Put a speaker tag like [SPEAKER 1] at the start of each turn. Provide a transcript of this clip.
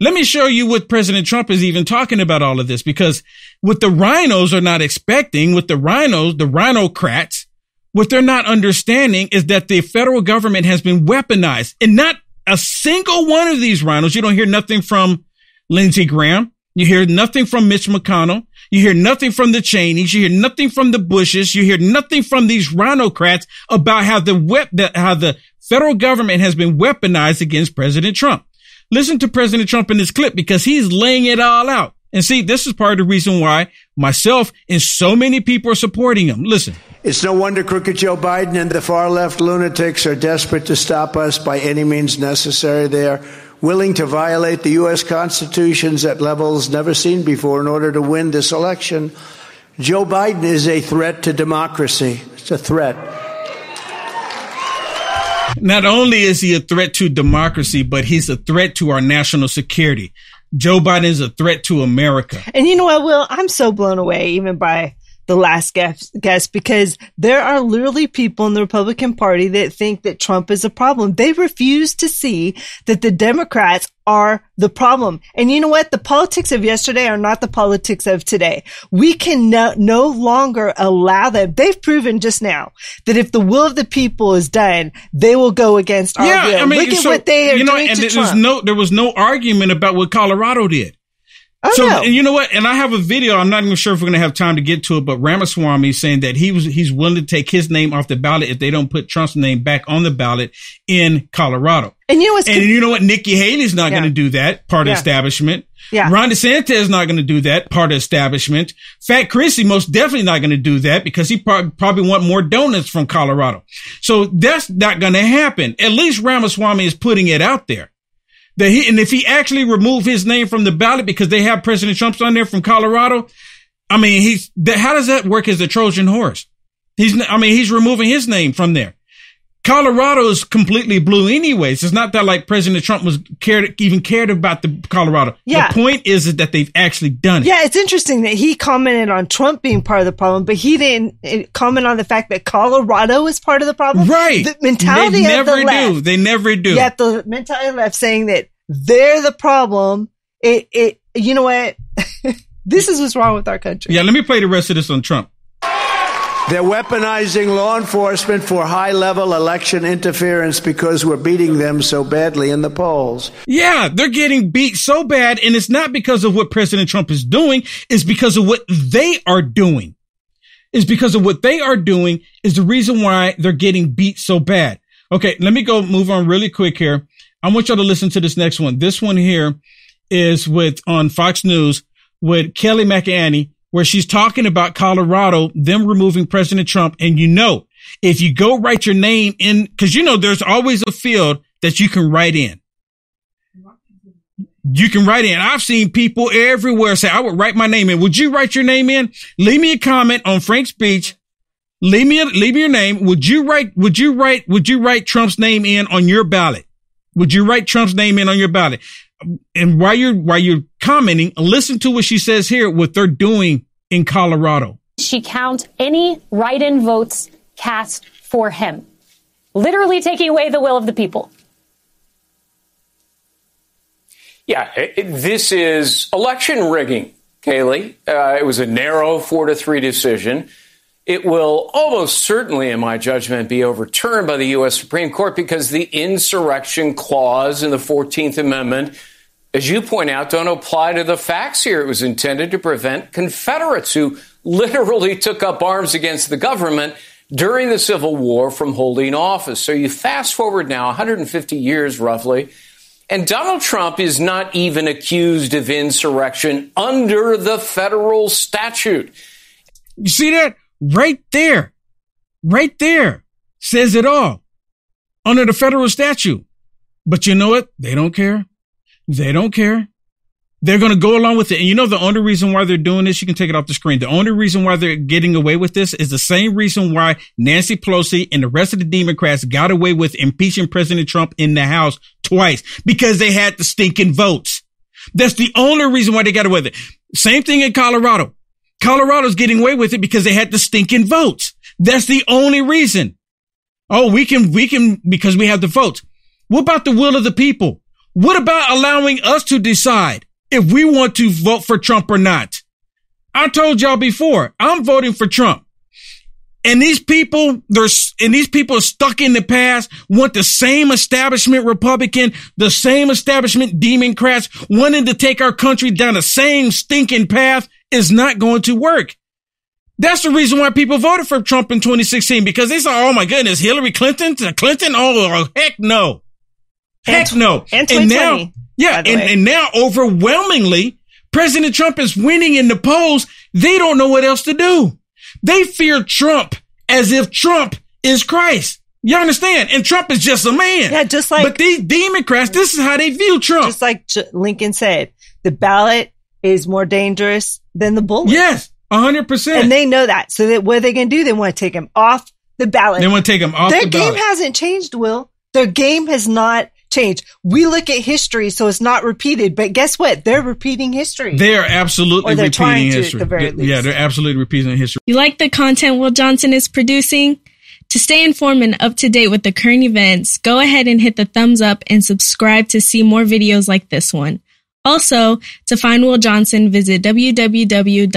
[SPEAKER 1] Let me show you what President Trump is even talking about all of this because what the RINOs are not expecting, with the RINOs, the rhinocrats, what they're not understanding is that the federal government has been weaponized and not a single one of these RINOs. You don't hear nothing from Lindsey Graham. You hear nothing from Mitch McConnell. You hear nothing from the Cheneys. You hear nothing from the Bushes. You hear nothing from these rhinocrats about how the wep- how the federal government has been weaponized against President Trump. Listen to President Trump in this clip because he's laying it all out. And see, this is part of the reason why myself and so many people are supporting him. Listen.
[SPEAKER 2] It's no wonder crooked Joe Biden and the far left lunatics are desperate to stop us by any means necessary. They are willing to violate the U.S. Constitutions at levels never seen before in order to win this election. Joe Biden is a threat to democracy. It's a threat.
[SPEAKER 1] Not only is he a threat to democracy, but he's a threat to our national security. Joe Biden is a threat to America.
[SPEAKER 3] And you know what, Will? I'm so blown away even by the last guest, because there are literally people in the Republican Party that think that Trump is a problem. They refuse to see that the Democrats are the problem. And you know what? The politics of yesterday are not the politics of today. We can no, no longer allow them. They've proven just now that if the will of the people is done, they will go against our
[SPEAKER 1] yeah,
[SPEAKER 3] will.
[SPEAKER 1] I mean,
[SPEAKER 3] Look at
[SPEAKER 1] so,
[SPEAKER 3] what they are
[SPEAKER 1] you know,
[SPEAKER 3] doing
[SPEAKER 1] and
[SPEAKER 3] to
[SPEAKER 1] there
[SPEAKER 3] Trump.
[SPEAKER 1] was no, there was no argument about what Colorado did. So
[SPEAKER 3] no.
[SPEAKER 1] and you know what? And I have a video. I'm not even sure if we're going to have time to get to it, but Ramaswamy is saying that he was he's willing to take his name off the ballot if they don't put Trump's name back on the ballot in Colorado.
[SPEAKER 3] And you know what's
[SPEAKER 1] And you know what? Nikki Haley's not
[SPEAKER 3] Yeah.
[SPEAKER 1] going to do that. Part
[SPEAKER 3] Yeah.
[SPEAKER 1] of establishment.
[SPEAKER 3] Yeah.
[SPEAKER 1] Ron DeSantis is not going to do that. Part of establishment. Fat Chrissy most definitely not going to do that because he prob- probably want more donuts from Colorado. So that's not going to happen. At least Ramaswamy is putting it out there. That he, and if he actually remove his name from the ballot because they have President Trump's on there from Colorado, I mean, he's, that, how does that work as a Trojan horse? He's, I mean, he's removing his name from there. Colorado is completely blue anyways. It's not that like President Trump was cared, even cared about the Colorado.
[SPEAKER 3] Yeah.
[SPEAKER 1] The point is, that they've actually done it.
[SPEAKER 3] Yeah, it's interesting that he commented on Trump being part of the problem, but he didn't uh, comment on the fact that Colorado is part of the problem.
[SPEAKER 1] Right.
[SPEAKER 3] The mentality
[SPEAKER 1] they
[SPEAKER 3] of
[SPEAKER 1] never
[SPEAKER 3] the left.
[SPEAKER 1] do. They never do.
[SPEAKER 3] Yet the mentality left saying that they're the problem. It, it, you know what? this is what's wrong with our country.
[SPEAKER 1] Yeah, let me play the rest of this on Trump.
[SPEAKER 2] They're weaponizing law enforcement for high level election interference because we're beating them so badly in the polls.
[SPEAKER 1] Yeah, they're getting beat so bad, and it's not because of what President Trump is doing, it's because of what they are doing. It's because of what they are doing is the reason why they're getting beat so bad. Okay, let me go move on really quick here. I want y'all to listen to this next one. This one here is with on Fox News with Kelly McEnany, where she's talking about Colorado, them removing President Trump. And you know, if you go write your name in, cause you know, there's always a field that you can write in. You can write in. I've seen people everywhere say, I would write my name in. Would you write your name in? Leave me a comment on Frank's speech. Leave me, a, leave me your name. Would you write, would you write, would you write Trump's name in on your ballot? Would you write Trump's name in on your ballot? And while you're, while you're commenting, listen to what she says here, what they're doing in Colorado.
[SPEAKER 4] she count any write-in votes cast for him, literally taking away the will of the people.
[SPEAKER 5] Yeah, it- this is election rigging, Kayleigh. Uh, it was a narrow four to three decision. It will almost certainly, in my judgment, be overturned by the U.S. Supreme Court because the insurrection clause in the 14th Amendment, as you point out, don't apply to the facts here. It was intended to prevent Confederates who literally took up arms against the government during the Civil War from holding office. So you fast forward now 150 years roughly. And Donald Trump is not even accused of insurrection under the federal statute.
[SPEAKER 1] You see that? Right there. Right there. Says it all. Under the federal statute. But you know what? They don't care. They don't care. They're going to go along with it. And you know, the only reason why they're doing this, you can take it off the screen. The only reason why they're getting away with this is the same reason why Nancy Pelosi and the rest of the Democrats got away with impeaching President Trump in the House twice because they had the stinking votes. That's the only reason why they got away with it. Same thing in Colorado. Colorado's getting away with it because they had the stinking votes. That's the only reason. Oh, we can, we can, because we have the votes. What about the will of the people? What about allowing us to decide if we want to vote for Trump or not? I told y'all before, I'm voting for Trump. And these people, they're, and these people are stuck in the past, want the same establishment Republican, the same establishment Democrats, wanting to take our country down the same stinking path is not going to work. That's the reason why people voted for Trump in 2016 because they saw, oh my goodness, Hillary Clinton, Clinton, oh, oh heck no, heck
[SPEAKER 3] And-
[SPEAKER 1] no,
[SPEAKER 3] and
[SPEAKER 1] and now, yeah, and, and now overwhelmingly, President Trump is winning in the polls. They don't know what else to do. They fear Trump as if Trump is Christ. You understand? And Trump is just a man.
[SPEAKER 3] Yeah, just like-
[SPEAKER 1] But these Democrats, this is how they view Trump.
[SPEAKER 3] Just like J- Lincoln said, the ballot is more dangerous than the bullet.
[SPEAKER 1] yes, hundred percent.
[SPEAKER 3] And they know that. So that what are they going to do? They want to take him off the ballot.
[SPEAKER 1] They want to take him off
[SPEAKER 3] Their
[SPEAKER 1] the
[SPEAKER 3] game
[SPEAKER 1] ballot.
[SPEAKER 3] hasn't changed, Will. Their game has not changed. We look at history, so it's not repeated. But guess what? They're repeating history.
[SPEAKER 1] They are absolutely
[SPEAKER 3] Or they're
[SPEAKER 1] repeating
[SPEAKER 3] trying to, at
[SPEAKER 1] history.
[SPEAKER 3] the very
[SPEAKER 1] Yeah,
[SPEAKER 3] least.
[SPEAKER 1] yeah, they're absolutely repeating history.
[SPEAKER 6] You like the content Will Johnson is producing? To stay informed and up to date with the current events, go ahead and hit the thumbs up and subscribe to see more videos like this one. Also, to find Will Johnson, visit www.uaf.media.